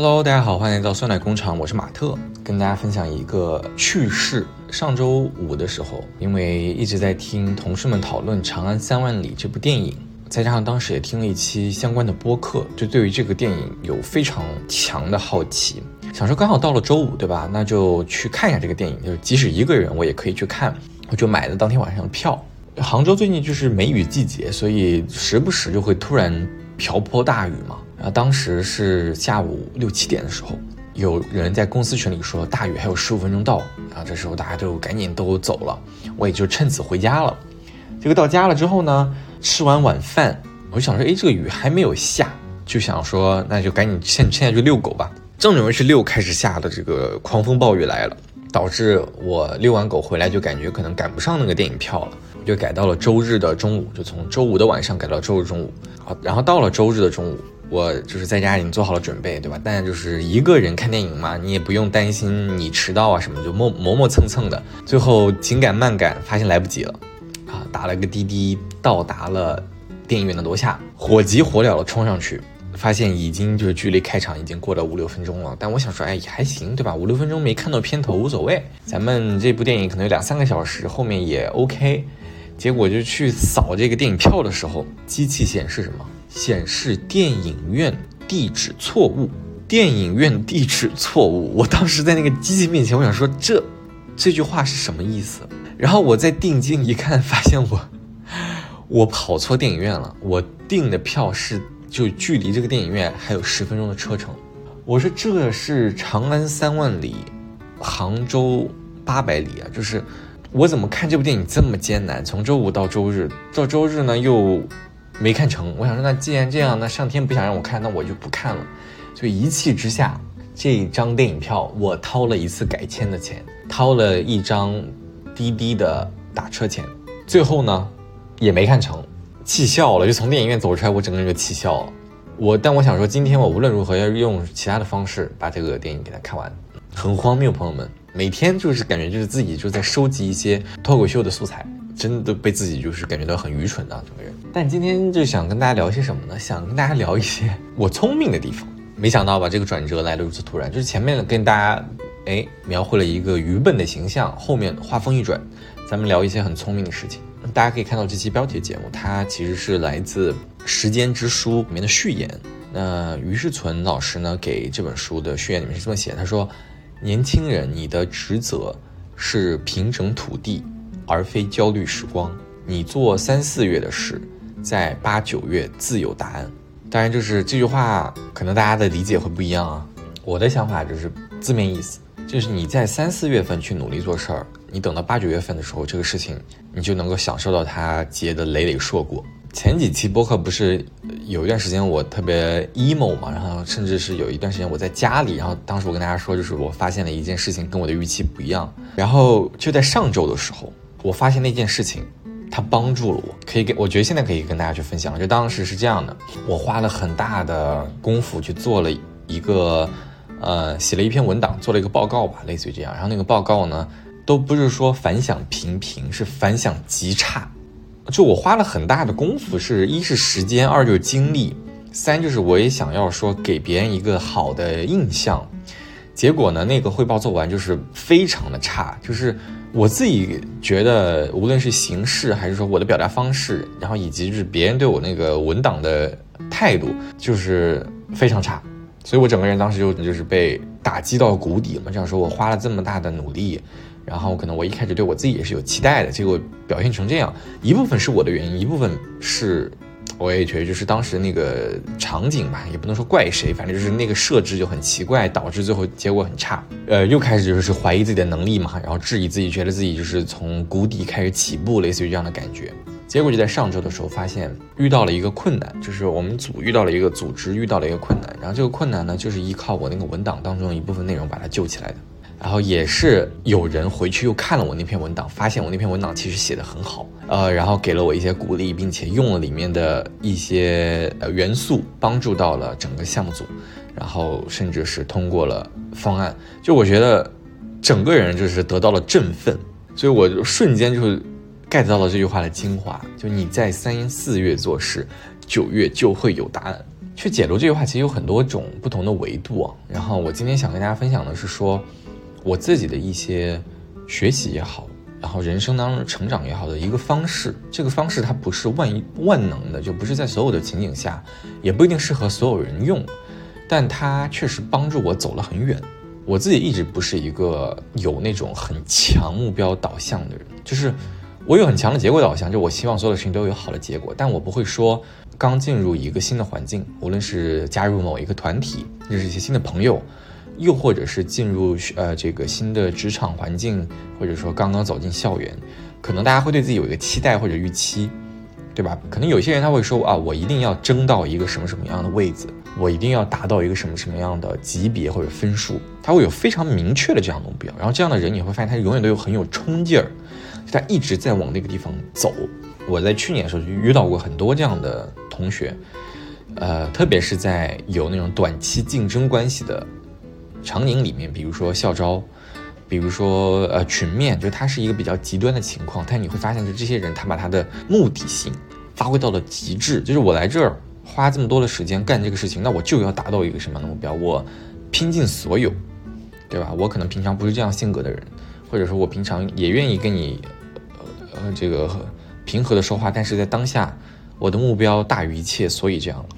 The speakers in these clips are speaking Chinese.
Hello，大家好，欢迎来到酸奶工厂，我是马特，跟大家分享一个趣事。上周五的时候，因为一直在听同事们讨论《长安三万里》这部电影，再加上当时也听了一期相关的播客，就对于这个电影有非常强的好奇，想说刚好到了周五，对吧？那就去看一下这个电影，就是即使一个人我也可以去看，我就买了当天晚上的票。杭州最近就是梅雨季节，所以时不时就会突然瓢泼大雨嘛。然后当时是下午六七点的时候，有人在公司群里说大雨还有十五分钟到，然后这时候大家就赶紧都走了，我也就趁此回家了。这个到家了之后呢，吃完晚饭，我就想说，哎，这个雨还没有下，就想说那就赶紧现现在就遛狗吧。正准备去遛，开始下的这个狂风暴雨来了，导致我遛完狗回来就感觉可能赶不上那个电影票了，就改到了周日的中午，就从周五的晚上改到周日中午。好，然后到了周日的中午。我就是在家已经做好了准备，对吧？但就是一个人看电影嘛，你也不用担心你迟到啊什么，就磨磨磨蹭蹭的。最后紧赶慢赶，发现来不及了，啊，打了个滴滴，到达了电影院的楼下，火急火燎的冲上去，发现已经就是距离开场已经过了五六分钟了。但我想说，哎，也还行，对吧？五六分钟没看到片头无所谓，咱们这部电影可能有两三个小时，后面也 OK。结果就去扫这个电影票的时候，机器显示什么？显示电影院地址错误，电影院地址错误。我当时在那个机器面前，我想说这这句话是什么意思？然后我再定睛一看，发现我我跑错电影院了。我订的票是就距离这个电影院还有十分钟的车程。我说这是长安三万里，杭州八百里啊！就是我怎么看这部电影这么艰难？从周五到周日，到周日呢又。没看成，我想说，那既然这样，那上天不想让我看，那我就不看了。所以一气之下，这张电影票我掏了一次改签的钱，掏了一张滴滴的打车钱，最后呢，也没看成，气笑了。就从电影院走出来，我整个人就气笑了。我，但我想说，今天我无论如何要用其他的方式把这个电影给它看完，很荒谬，朋友们，每天就是感觉就是自己就在收集一些脱口秀的素材。真的被自己就是感觉到很愚蠢的整个人，但今天就想跟大家聊些什么呢？想跟大家聊一些 我聪明的地方。没想到吧，这个转折来的如此突然。就是前面跟大家哎描绘了一个愚笨的形象，后面话锋一转，咱们聊一些很聪明的事情。大家可以看到这期标题节目，它其实是来自《时间之书》里面的序言。那于世存老师呢给这本书的序言里面是这么写，他说：“年轻人，你的职责是平整土地。”而非焦虑时光，你做三四月的事，在八九月自有答案。当然，就是这句话，可能大家的理解会不一样啊。我的想法就是字面意思，就是你在三四月份去努力做事儿，你等到八九月份的时候，这个事情你就能够享受到它结的累累硕果。前几期播客不是有一段时间我特别 emo 嘛，然后甚至是有一段时间我在家里，然后当时我跟大家说，就是我发现了一件事情跟我的预期不一样，然后就在上周的时候。我发现那件事情，它帮助了我，可以给我觉得现在可以跟大家去分享。就当时是这样的，我花了很大的功夫去做了一个，呃，写了一篇文档，做了一个报告吧，类似于这样。然后那个报告呢，都不是说反响平平，是反响极差。就我花了很大的功夫，是一是时间，二就是精力，三就是我也想要说给别人一个好的印象。结果呢，那个汇报做完就是非常的差，就是。我自己觉得，无论是形式还是说我的表达方式，然后以及就是别人对我那个文档的态度，就是非常差，所以我整个人当时就就是被打击到谷底嘛。这样说，我花了这么大的努力，然后可能我一开始对我自己也是有期待的，结果表现成这样，一部分是我的原因，一部分是。我也觉得，就是当时那个场景吧，也不能说怪谁，反正就是那个设置就很奇怪，导致最后结果很差。呃，又开始就是怀疑自己的能力嘛，然后质疑自己，觉得自己就是从谷底开始起步，类似于这样的感觉。结果就在上周的时候，发现遇到了一个困难，就是我们组遇到了一个组织遇到了一个困难，然后这个困难呢，就是依靠我那个文档当中一部分内容把它救起来的。然后也是有人回去又看了我那篇文档，发现我那篇文档其实写的很好，呃，然后给了我一些鼓励，并且用了里面的一些呃元素，帮助到了整个项目组，然后甚至是通过了方案。就我觉得，整个人就是得到了振奋，所以我就瞬间就 get 到了这句话的精华：就你在三四月做事，九月就会有答案。去解读这句话，其实有很多种不同的维度啊。然后我今天想跟大家分享的是说，我自己的一些学习也好，然后人生当中成长也好的一个方式。这个方式它不是万一万能的，就不是在所有的情景下，也不一定适合所有人用，但它确实帮助我走了很远。我自己一直不是一个有那种很强目标导向的人，就是。我有很强的结果导向，就我希望所有的事情都有好的结果，但我不会说刚进入一个新的环境，无论是加入某一个团体，认识一些新的朋友，又或者是进入呃这个新的职场环境，或者说刚刚走进校园，可能大家会对自己有一个期待或者预期，对吧？可能有些人他会说啊，我一定要争到一个什么什么样的位子，我一定要达到一个什么什么样的级别或者分数，他会有非常明确的这样的目标，然后这样的人你会发现他永远都有很有冲劲儿。他一直在往那个地方走。我在去年的时候就遇到过很多这样的同学，呃，特别是在有那种短期竞争关系的场景里面，比如说校招，比如说呃群面，就它是一个比较极端的情况。但你会发现，就这些人他把他的目的性发挥到了极致，就是我来这儿花这么多的时间干这个事情，那我就要达到一个什么样的目标？我拼尽所有，对吧？我可能平常不是这样性格的人，或者说我平常也愿意跟你。呃，这个平和的说话，但是在当下，我的目标大于一切，所以这样了。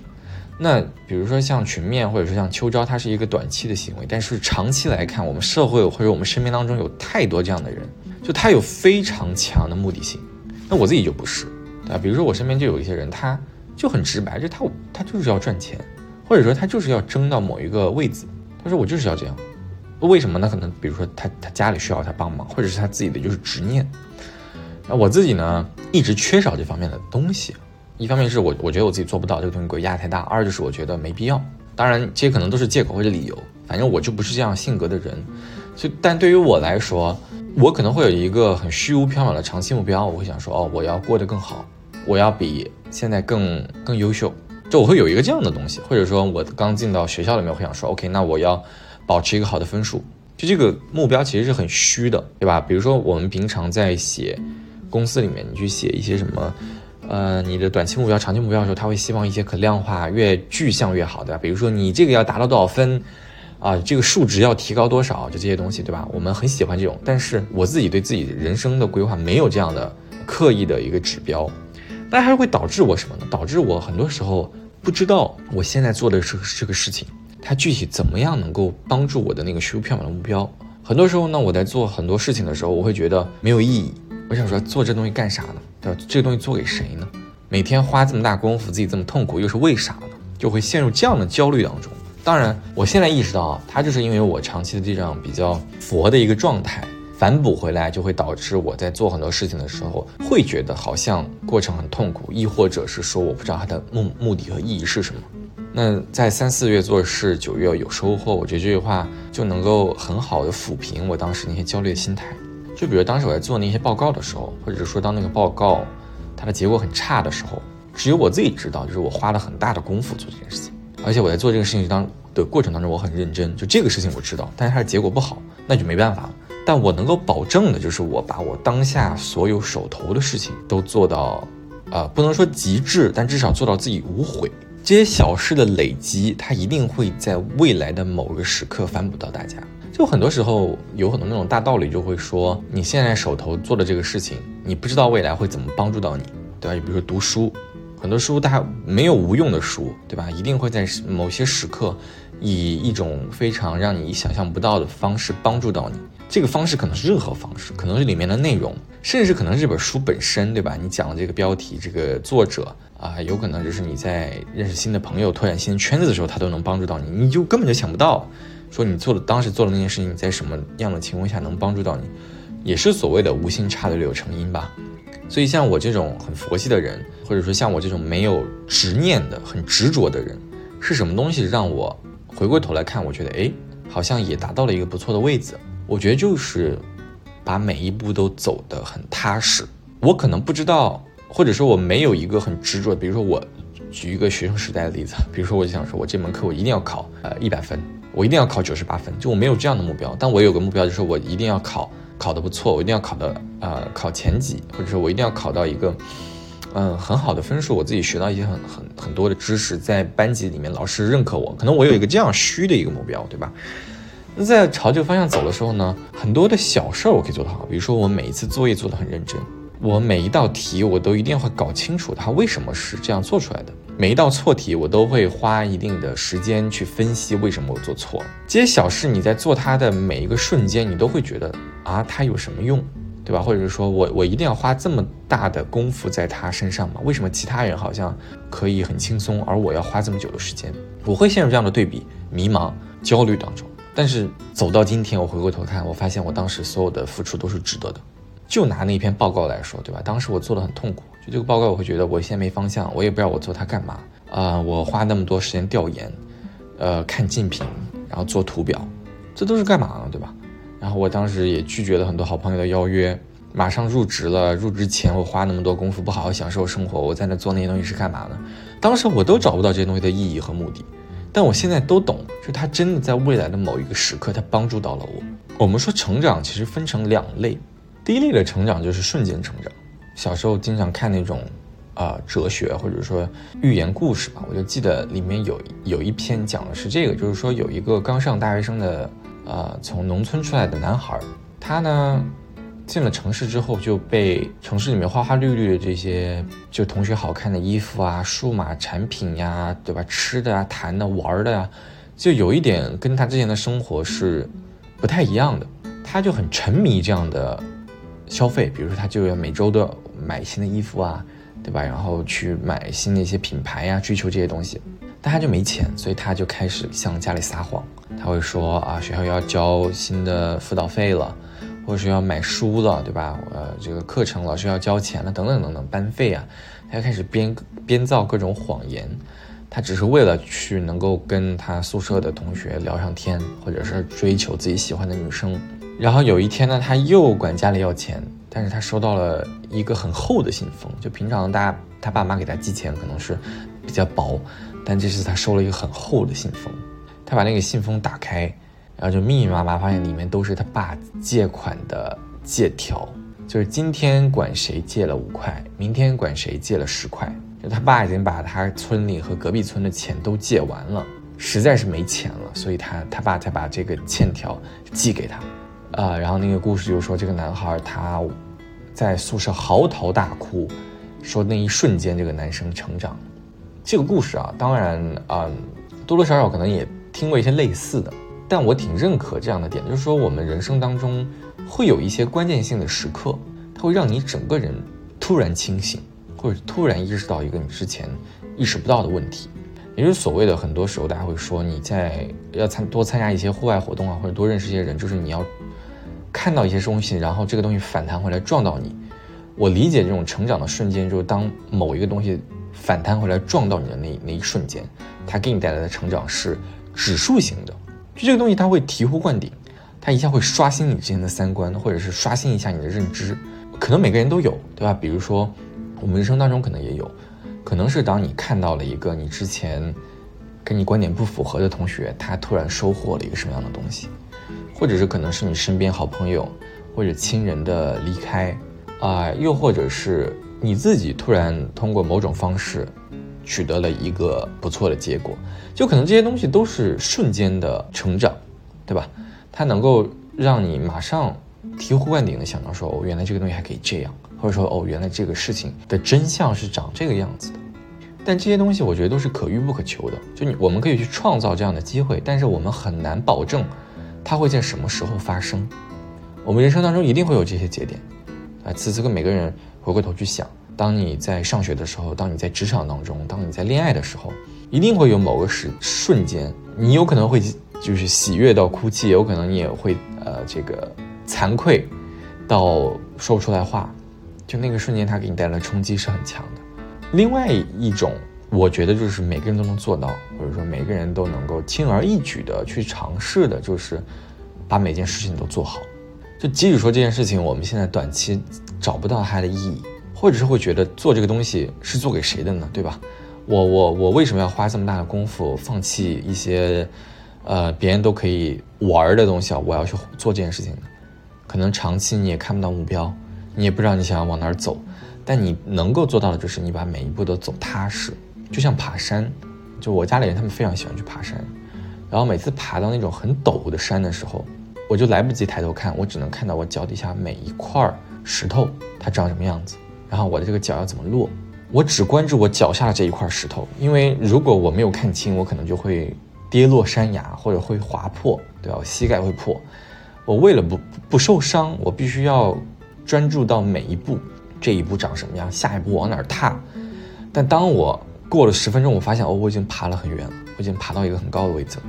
那比如说像群面，或者说像秋招，它是一个短期的行为，但是长期来看，我们社会或者我们身边当中有太多这样的人，就他有非常强的目的性。那我自己就不是，对吧？比如说我身边就有一些人，他就很直白，就他他就是要赚钱，或者说他就是要争到某一个位子。他说我就是要这样，为什么呢？可能比如说他他家里需要他帮忙，或者是他自己的就是执念。那我自己呢，一直缺少这方面的东西。一方面是我我觉得我自己做不到，这个东西给我压力太大；二就是我觉得没必要。当然，这些可能都是借口或者理由。反正我就不是这样性格的人。就但对于我来说，我可能会有一个很虚无缥缈的长期目标。我会想说，哦，我要过得更好，我要比现在更更优秀。就我会有一个这样的东西，或者说我刚进到学校里面，会想说，OK，那我要保持一个好的分数。就这个目标其实是很虚的，对吧？比如说我们平常在写。公司里面，你去写一些什么，呃，你的短期目标、长期目标的时候，他会希望一些可量化、越具象越好，对吧？比如说你这个要达到多少分，啊，这个数值要提高多少，就这些东西，对吧？我们很喜欢这种，但是我自己对自己人生的规划没有这样的刻意的一个指标，那还会导致我什么呢？导致我很多时候不知道我现在做的是这个事情，它具体怎么样能够帮助我的那个虚无缥缈的目标。很多时候呢，我在做很多事情的时候，我会觉得没有意义。我想说，做这东西干啥呢？对吧？这个东西做给谁呢？每天花这么大功夫，自己这么痛苦，又是为啥呢？就会陷入这样的焦虑当中。当然，我现在意识到啊，它就是因为我长期的这样比较佛的一个状态，反哺回来，就会导致我在做很多事情的时候，会觉得好像过程很痛苦，亦或者是说我不知道它的目目的和意义是什么。那在三四月做事，九月有收获，我觉得这句话就能够很好的抚平我当时那些焦虑的心态。就比如当时我在做那些报告的时候，或者是说当那个报告它的结果很差的时候，只有我自己知道，就是我花了很大的功夫做这件事情，而且我在做这个事情当的过程当中，我很认真。就这个事情我知道，但是它的结果不好，那就没办法。但我能够保证的就是我把我当下所有手头的事情都做到，呃，不能说极致，但至少做到自己无悔。这些小事的累积，它一定会在未来的某个时刻反哺到大家。就很多时候有很多那种大道理，就会说你现在手头做的这个事情，你不知道未来会怎么帮助到你，对吧？你比如说读书，很多书它没有无用的书，对吧？一定会在某些时刻，以一种非常让你想象不到的方式帮助到你。这个方式可能是任何方式，可能是里面的内容，甚至可能是这本书本身，对吧？你讲的这个标题，这个作者啊，有可能就是你在认识新的朋友、拓展新的圈子的时候，他都能帮助到你，你就根本就想不到。说你做的当时做的那件事情，在什么样的情况下能帮助到你，也是所谓的无心插柳柳成荫吧。所以像我这种很佛系的人，或者说像我这种没有执念的、很执着的人，是什么东西让我回过头来看，我觉得哎，好像也达到了一个不错的位置。我觉得就是把每一步都走得很踏实。我可能不知道，或者说我没有一个很执着。比如说我举一个学生时代的例子，比如说我就想说我这门课我一定要考呃一百分。我一定要考九十八分，就我没有这样的目标，但我有个目标，就是我一定要考考得不错，我一定要考的呃考前几，或者说我一定要考到一个嗯，很好的分数，我自己学到一些很很很多的知识，在班级里面老师认可我，可能我有一个这样虚的一个目标，对吧？那在朝这个方向走的时候呢，很多的小事儿我可以做得好，比如说我每一次作业做得很认真，我每一道题我都一定会搞清楚它为什么是这样做出来的，每一道错题我都会花一定的时间去分析为什么我做错了。这些小事你在做它的每一个瞬间，你都会觉得啊，它有什么用？对吧？或者是说我我一定要花这么大的功夫在他身上吗？为什么其他人好像可以很轻松，而我要花这么久的时间？我会陷入这样的对比、迷茫、焦虑当中。但是走到今天，我回过头看，我发现我当时所有的付出都是值得的。就拿那篇报告来说，对吧？当时我做的很痛苦，就这个报告，我会觉得我现在没方向，我也不知道我做它干嘛啊！我花那么多时间调研，呃，看竞品，然后做图表，这都是干嘛呢？对吧？然后我当时也拒绝了很多好朋友的邀约，马上入职了。入职前我花那么多功夫，不好好享受生活，我在那做那些东西是干嘛呢？当时我都找不到这些东西的意义和目的，但我现在都懂，就它真的在未来的某一个时刻，它帮助到了我。我们说成长其实分成两类，第一类的成长就是瞬间成长。小时候经常看那种啊哲学或者说寓言故事吧，我就记得里面有有一篇讲的是这个，就是说有一个刚上大学生的。呃，从农村出来的男孩，他呢进了城市之后，就被城市里面花花绿绿的这些就同学好看的衣服啊、数码产品呀，对吧？吃的啊、谈的、玩的呀，就有一点跟他之前的生活是不太一样的。他就很沉迷这样的消费，比如说他就要每周都要买新的衣服啊，对吧？然后去买新的一些品牌呀，追求这些东西。但他就没钱，所以他就开始向家里撒谎。他会说啊，学校要交新的辅导费了，或者是要买书了，对吧？呃，这个课程老师要交钱了，等等等等，班费啊，他就开始编编造各种谎言。他只是为了去能够跟他宿舍的同学聊上天，或者是追求自己喜欢的女生。然后有一天呢，他又管家里要钱，但是他收到了一个很厚的信封。就平常大家他爸妈给他寄钱可能是比较薄。但这次他收了一个很厚的信封，他把那个信封打开，然后就密密麻麻发现里面都是他爸借款的借条，就是今天管谁借了五块，明天管谁借了十块，就他爸已经把他村里和隔壁村的钱都借完了，实在是没钱了，所以他他爸才把这个欠条寄给他，啊，然后那个故事就说这个男孩他在宿舍嚎啕大哭，说那一瞬间这个男生成长。这个故事啊，当然啊，多多少少可能也听过一些类似的，但我挺认可这样的点，就是说我们人生当中会有一些关键性的时刻，它会让你整个人突然清醒，或者突然意识到一个你之前意识不到的问题，也就是所谓的很多时候大家会说你在要参多参加一些户外活动啊，或者多认识一些人，就是你要看到一些东西，然后这个东西反弹回来撞到你。我理解这种成长的瞬间，就是当某一个东西。反弹回来撞到你的那那一瞬间，它给你带来的成长是指数型的。就这个东西，它会醍醐灌顶，它一下会刷新你之前的三观，或者是刷新一下你的认知。可能每个人都有，对吧？比如说，我们人生当中可能也有，可能是当你看到了一个你之前跟你观点不符合的同学，他突然收获了一个什么样的东西，或者是可能是你身边好朋友或者亲人的离开啊，又或者是。你自己突然通过某种方式取得了一个不错的结果，就可能这些东西都是瞬间的成长，对吧？它能够让你马上醍醐灌顶的想到说，哦，原来这个东西还可以这样，或者说，哦，原来这个事情的真相是长这个样子的。但这些东西我觉得都是可遇不可求的，就你我们可以去创造这样的机会，但是我们很难保证它会在什么时候发生。我们人生当中一定会有这些节点，啊，此此刻每个人。回过头去想，当你在上学的时候，当你在职场当中，当你在恋爱的时候，一定会有某个时瞬间，你有可能会就是喜悦到哭泣，有可能你也会呃这个惭愧到说不出来话，就那个瞬间，它给你带来的冲击是很强的。另外一种，我觉得就是每个人都能做到，或者说每个人都能够轻而易举的去尝试的，就是把每件事情都做好。就即使说这件事情我们现在短期找不到它的意义，或者是会觉得做这个东西是做给谁的呢？对吧？我我我为什么要花这么大的功夫，放弃一些，呃，别人都可以玩的东西啊？我要去做这件事情呢？可能长期你也看不到目标，你也不知道你想要往哪儿走，但你能够做到的就是你把每一步都走踏实，就像爬山。就我家里人他们非常喜欢去爬山，然后每次爬到那种很陡的山的时候，我就来不及抬头看，我只能看到我脚底下每一块石头它长什么样子，然后我的这个脚要怎么落。我只关注我脚下的这一块石头，因为如果我没有看清，我可能就会跌落山崖或者会划破，对吧？我膝盖会破。我为了不不受伤，我必须要专注到每一步，这一步长什么样，下一步往哪儿踏。但当我过了十分钟，我发现哦，我已经爬了很远了，我已经爬到一个很高的位置了。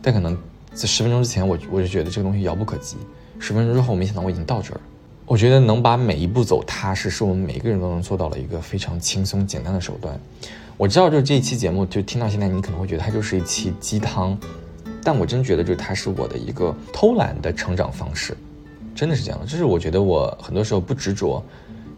但可能在十分钟之前，我我就觉得这个东西遥不可及。十分钟之后，没想到我已经到这儿了。我觉得能把每一步走踏实，是我们每一个人都能做到的一个非常轻松简单的手段。我知道，就这一期节目，就听到现在，你可能会觉得它就是一期鸡汤，但我真觉得，就是它是我的一个偷懒的成长方式，真的是这样的。就是我觉得我很多时候不执着，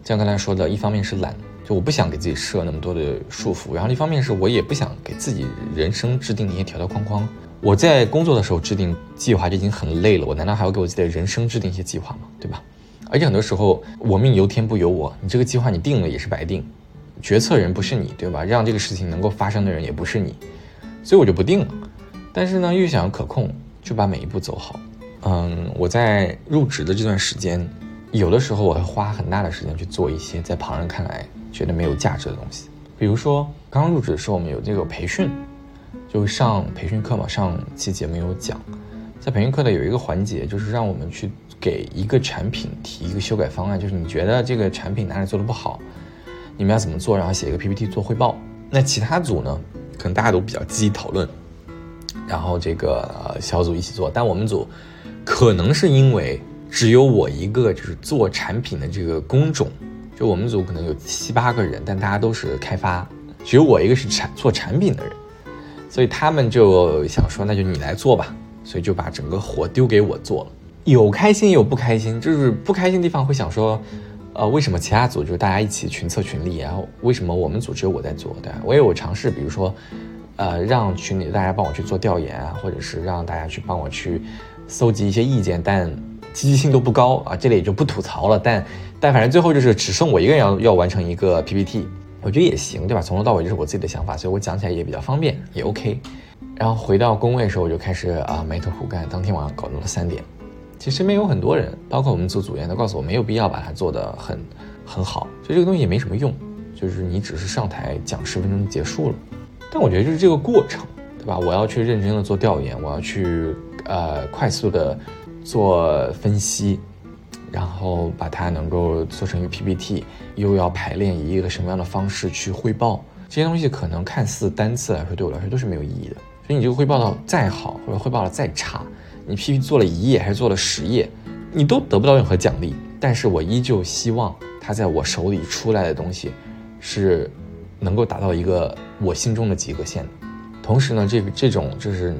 像刚才说的，一方面是懒，就我不想给自己设那么多的束缚，然后一方面是我也不想给自己人生制定那些条条框框。我在工作的时候制定计划就已经很累了，我难道还要给我自己的人生制定一些计划吗？对吧？而且很多时候，我命由天不由我，你这个计划你定了也是白定，决策人不是你，对吧？让这个事情能够发生的人也不是你，所以我就不定了。但是呢，又想要可控，就把每一步走好。嗯，我在入职的这段时间，有的时候我会花很大的时间去做一些在旁人看来觉得没有价值的东西，比如说刚入职的时候，我们有这个培训，就上培训课嘛，上期节目有讲，在培训课的有一个环节，就是让我们去。给一个产品提一个修改方案，就是你觉得这个产品哪里做的不好，你们要怎么做，然后写一个 PPT 做汇报。那其他组呢，可能大家都比较积极讨论，然后这个小组一起做。但我们组可能是因为只有我一个就是做产品的这个工种，就我们组可能有七八个人，但大家都是开发，只有我一个是产做产品的人，所以他们就想说，那就你来做吧，所以就把整个活丢给我做了。有开心也有不开心，就是不开心的地方会想说，呃，为什么其他组就是大家一起群策群力，然后为什么我们组只有我在做？对我也有尝试，比如说，呃，让群里大家帮我去做调研啊，或者是让大家去帮我去搜集一些意见，但积极性都不高啊。这里也就不吐槽了，但但反正最后就是只剩我一个人要要完成一个 PPT，我觉得也行，对吧？从头到尾就是我自己的想法，所以我讲起来也比较方便，也 OK。然后回到工位的时候，我就开始啊埋头苦干，当天晚上搞到了三点。其实身边有很多人，包括我们组组员，都告诉我没有必要把它做得很很好，所以这个东西也没什么用，就是你只是上台讲十分钟就结束了。但我觉得就是这个过程，对吧？我要去认真的做调研，我要去呃快速的做分析，然后把它能够做成一个 PPT，又要排练以一个什么样的方式去汇报，这些东西可能看似单次来说对我来说都是没有意义的。所以你这个汇报到再好，或者汇报的再差。你 PPT 做了一页还是做了十页，你都得不到任何奖励。但是我依旧希望它在我手里出来的东西，是能够达到一个我心中的及格线的。同时呢，这个这种就是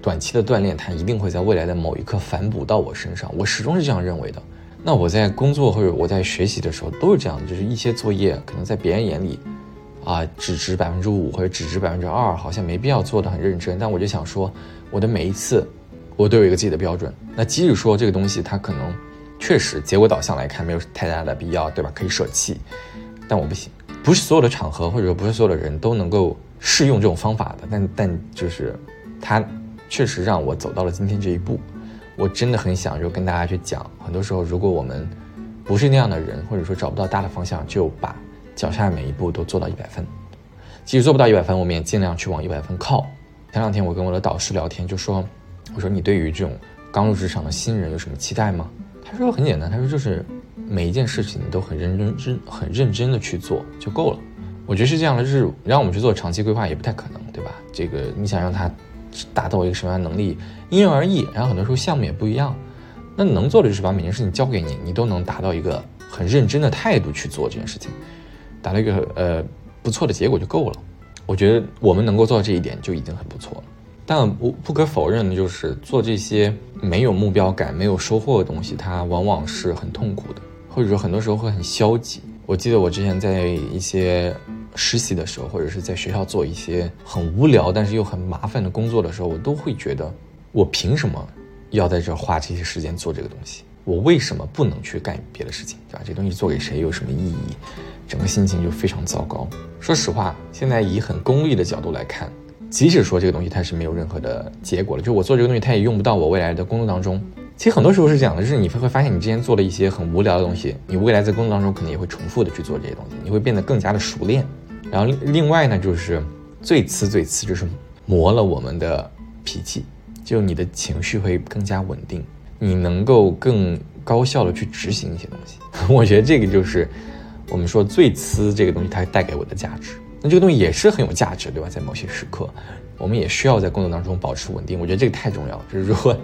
短期的锻炼，它一定会在未来的某一刻反哺到我身上。我始终是这样认为的。那我在工作或者我在学习的时候都是这样的，就是一些作业可能在别人眼里，啊，只值百分之五或者只值百分之二，好像没必要做的很认真。但我就想说，我的每一次。我都有一个自己的标准。那即使说这个东西它可能确实结果导向来看没有太大的必要，对吧？可以舍弃，但我不行。不是所有的场合或者说不是所有的人都能够适用这种方法的。但但就是它确实让我走到了今天这一步。我真的很想就跟大家去讲，很多时候如果我们不是那样的人，或者说找不到大的方向，就把脚下的每一步都做到一百分。即使做不到一百分，我们也尽量去往一百分靠。前两天我跟我的导师聊天，就说。我说你对于这种刚入职场的新人有什么期待吗？他说很简单，他说就是每一件事情你都很认真、真很认真的去做就够了。我觉得是这样的，就是让我们去做长期规划也不太可能，对吧？这个你想让他达到一个什么样的能力，因人而异。然后很多时候项目也不一样，那能做的就是把每件事情交给你，你都能达到一个很认真的态度去做这件事情，达到一个呃不错的结果就够了。我觉得我们能够做到这一点就已经很不错了。但不不可否认的就是，做这些没有目标感、没有收获的东西，它往往是很痛苦的，或者说很多时候会很消极。我记得我之前在一些实习的时候，或者是在学校做一些很无聊但是又很麻烦的工作的时候，我都会觉得，我凭什么要在这花这些时间做这个东西？我为什么不能去干别的事情，对吧？这东西做给谁有什么意义？整个心情就非常糟糕。说实话，现在以很功利的角度来看，即使说这个东西它是没有任何的结果了，就我做这个东西它也用不到我未来的工作当中。其实很多时候是这样的，就是你会发现你之前做了一些很无聊的东西，你未来在工作当中可能也会重复的去做这些东西，你会变得更加的熟练。然后另外呢，就是最次最次就是磨了我们的脾气，就你的情绪会更加稳定。你能够更高效的去执行一些东西，我觉得这个就是我们说最呲这个东西它带给我的价值。那这个东西也是很有价值，对吧？在某些时刻，我们也需要在工作当中保持稳定。我觉得这个太重要了，就是如何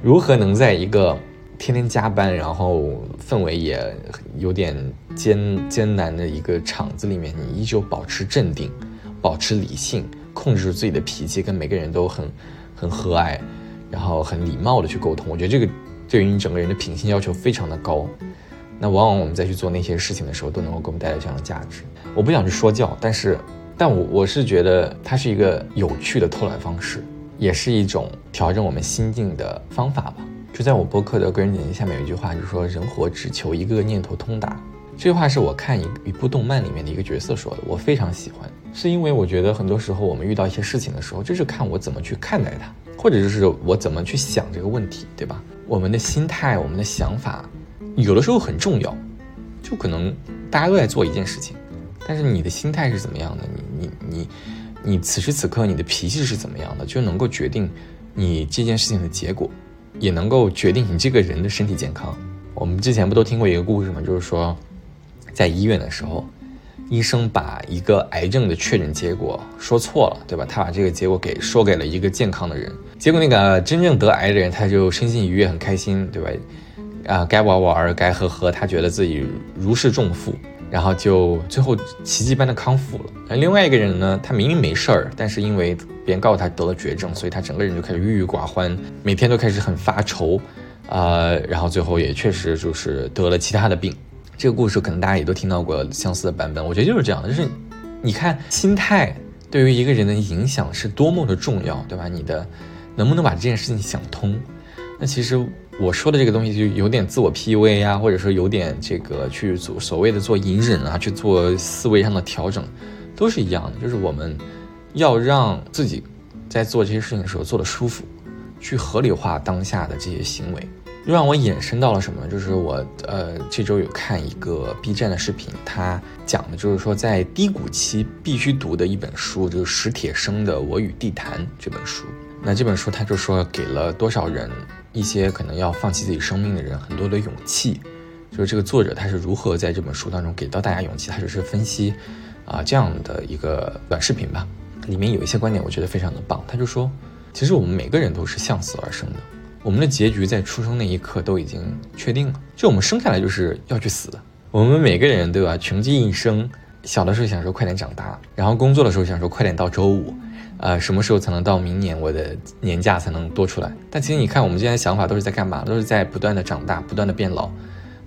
如何能在一个天天加班，然后氛围也有点艰艰难的一个场子里面，你依旧保持镇定，保持理性，控制住自己的脾气，跟每个人都很很和蔼。然后很礼貌的去沟通，我觉得这个对于你整个人的品性要求非常的高。那往往我们再去做那些事情的时候，都能够给我们带来这样的价值。我不想去说教，但是，但我我是觉得它是一个有趣的偷懒方式，也是一种调整我们心境的方法吧。就在我播客的个人简介下面有一句话，就是说人活只求一个念头通达。这句话是我看一一部动漫里面的一个角色说的，我非常喜欢，是因为我觉得很多时候我们遇到一些事情的时候，就是看我怎么去看待它。或者就是我怎么去想这个问题，对吧？我们的心态，我们的想法，有的时候很重要。就可能大家都在做一件事情，但是你的心态是怎么样的？你你你你此时此刻你的脾气是怎么样的，就能够决定你这件事情的结果，也能够决定你这个人的身体健康。我们之前不都听过一个故事吗？就是说，在医院的时候。医生把一个癌症的确诊结果说错了，对吧？他把这个结果给说给了一个健康的人，结果那个真正得癌的人他就身心愉悦，很开心，对吧？啊，该玩玩，该喝喝，他觉得自己如释重负，然后就最后奇迹般的康复了。而另外一个人呢，他明明没事儿，但是因为别人告诉他得了绝症，所以他整个人就开始郁郁寡欢，每天都开始很发愁，啊，然后最后也确实就是得了其他的病。这个故事可能大家也都听到过相似的版本，我觉得就是这样的，就是你看心态对于一个人的影响是多么的重要，对吧？你的能不能把这件事情想通？那其实我说的这个东西就有点自我 PUA 啊，或者说有点这个去做所谓的做隐忍啊，去做思维上的调整，都是一样的，就是我们要让自己在做这些事情的时候做的舒服，去合理化当下的这些行为。又让我衍生到了什么？就是我呃这周有看一个 B 站的视频，他讲的就是说在低谷期必须读的一本书，就是史铁生的《我与地坛》这本书。那这本书他就说给了多少人一些可能要放弃自己生命的人很多的勇气。就是这个作者他是如何在这本书当中给到大家勇气？他就是分析啊这样的一个短视频吧，里面有一些观点我觉得非常的棒。他就说，其实我们每个人都是向死而生的。我们的结局在出生那一刻都已经确定了，就我们生下来就是要去死的。我们每个人对吧？穷尽一生，小的时候想说快点长大，然后工作的时候想说快点到周五，呃，什么时候才能到明年我的年假才能多出来？但其实你看，我们现在想法都是在干嘛？都是在不断的长大，不断的变老，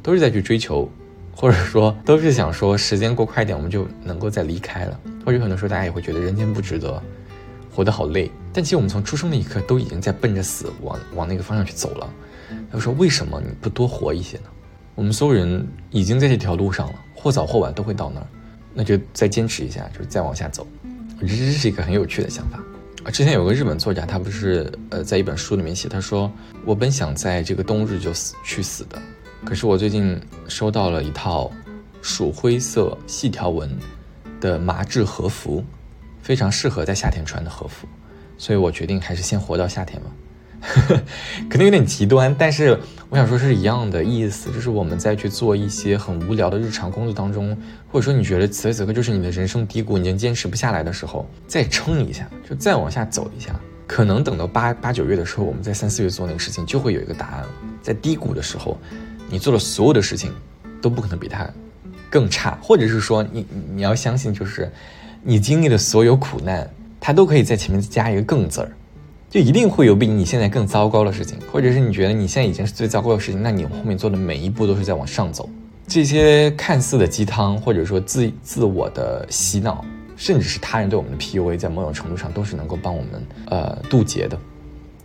都是在去追求，或者说都是想说时间过快一点，我们就能够再离开了。或者很多时候大家也会觉得人间不值得。活得好累，但其实我们从出生那一刻都已经在奔着死往往那个方向去走了。他说：“为什么你不多活一些呢？”我们所有人已经在这条路上了，或早或晚都会到那儿，那就再坚持一下，就是再往下走。我觉得这是一个很有趣的想法啊！之前有个日本作家，他不是呃在一本书里面写，他说：“我本想在这个冬日就死去死的，可是我最近收到了一套鼠灰色细条纹的麻质和服。”非常适合在夏天穿的和服，所以我决定还是先活到夏天吧。可能有点极端，但是我想说是一样的意思，就是我们在去做一些很无聊的日常工作当中，或者说你觉得此时此刻就是你的人生低谷，你已经坚持不下来的时候，再撑一下，就再往下走一下，可能等到八八九月的时候，我们在三四月做那个事情就会有一个答案。在低谷的时候，你做的所有的事情都不可能比它更差，或者是说你你要相信就是。你经历的所有苦难，它都可以在前面加一个“更”字儿，就一定会有比你现在更糟糕的事情，或者是你觉得你现在已经是最糟糕的事情，那你后面做的每一步都是在往上走。这些看似的鸡汤，或者说自自我的洗脑，甚至是他人对我们的 PUA，在某种程度上都是能够帮我们呃渡劫的，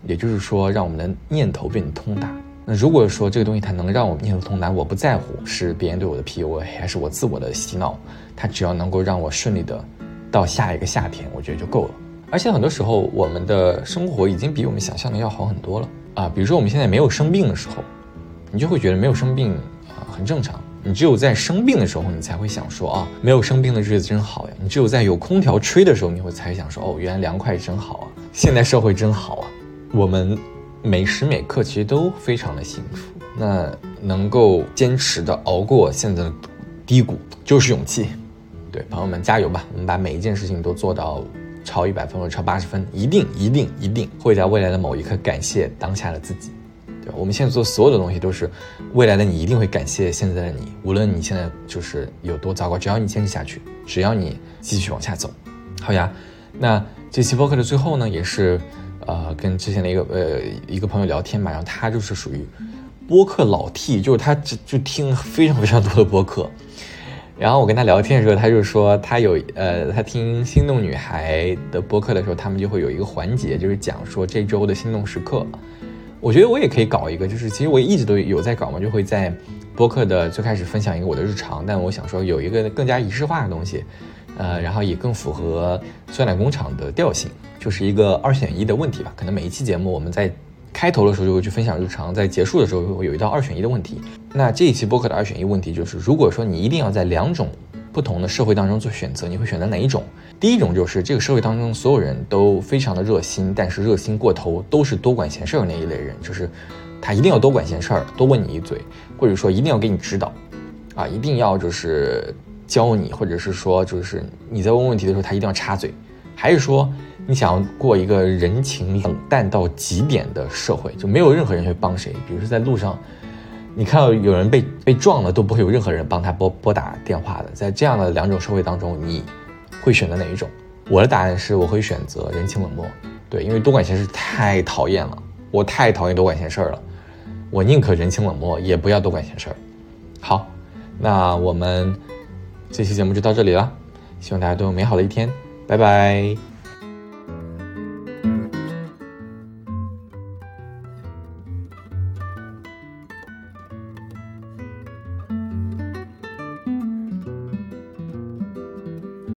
也就是说，让我们的念头变得通达。那如果说这个东西它能让我念头通达，我不在乎是别人对我的 PUA 还是我自我的洗脑，它只要能够让我顺利的到下一个夏天，我觉得就够了。而且很多时候，我们的生活已经比我们想象的要好很多了啊。比如说我们现在没有生病的时候，你就会觉得没有生病啊很正常。你只有在生病的时候，你才会想说啊，没有生病的日子真好呀。你只有在有空调吹的时候，你会才想说哦，原来凉快真好啊。现代社会真好啊，我们每时每刻其实都非常的幸福。那能够坚持的熬过现在的低谷，就是勇气。对，朋友们加油吧！我们把每一件事情都做到。超一百分或者超八十分，一定一定一定会在未来的某一刻感谢当下的自己，对？我们现在做所有的东西都是未来的你一定会感谢现在的你，无论你现在就是有多糟糕，只要你坚持下去，只要你继续往下走，好呀。那这期播客的最后呢，也是呃跟之前的一个呃一个朋友聊天嘛，然后他就是属于播客老 T，就是他就就听非常非常多的播客。然后我跟他聊天的时候，他就说他有呃，他听心动女孩的播客的时候，他们就会有一个环节，就是讲说这周的心动时刻。我觉得我也可以搞一个，就是其实我一直都有在搞嘛，就会在播客的最开始分享一个我的日常，但我想说有一个更加仪式化的东西，呃，然后也更符合酸奶工厂的调性，就是一个二选一的问题吧。可能每一期节目我们在。开头的时候就会去分享日常，在结束的时候会有一道二选一的问题。那这一期播客的二选一问题就是：如果说你一定要在两种不同的社会当中做选择，你会选择哪一种？第一种就是这个社会当中所有人都非常的热心，但是热心过头，都是多管闲事儿那一类人，就是他一定要多管闲事儿，多问你一嘴，或者说一定要给你指导，啊，一定要就是教你，或者是说就是你在问问题的时候他一定要插嘴，还是说？你想要过一个人情冷淡到极点的社会，就没有任何人会帮谁。比如说在路上，你看到有人被被撞了，都不会有任何人帮他拨拨打电话的。在这样的两种社会当中，你会选择哪一种？我的答案是，我会选择人情冷漠。对，因为多管闲事太讨厌了，我太讨厌多管闲事了。我宁可人情冷漠，也不要多管闲事儿。好，那我们这期节目就到这里了，希望大家都有美好的一天，拜拜。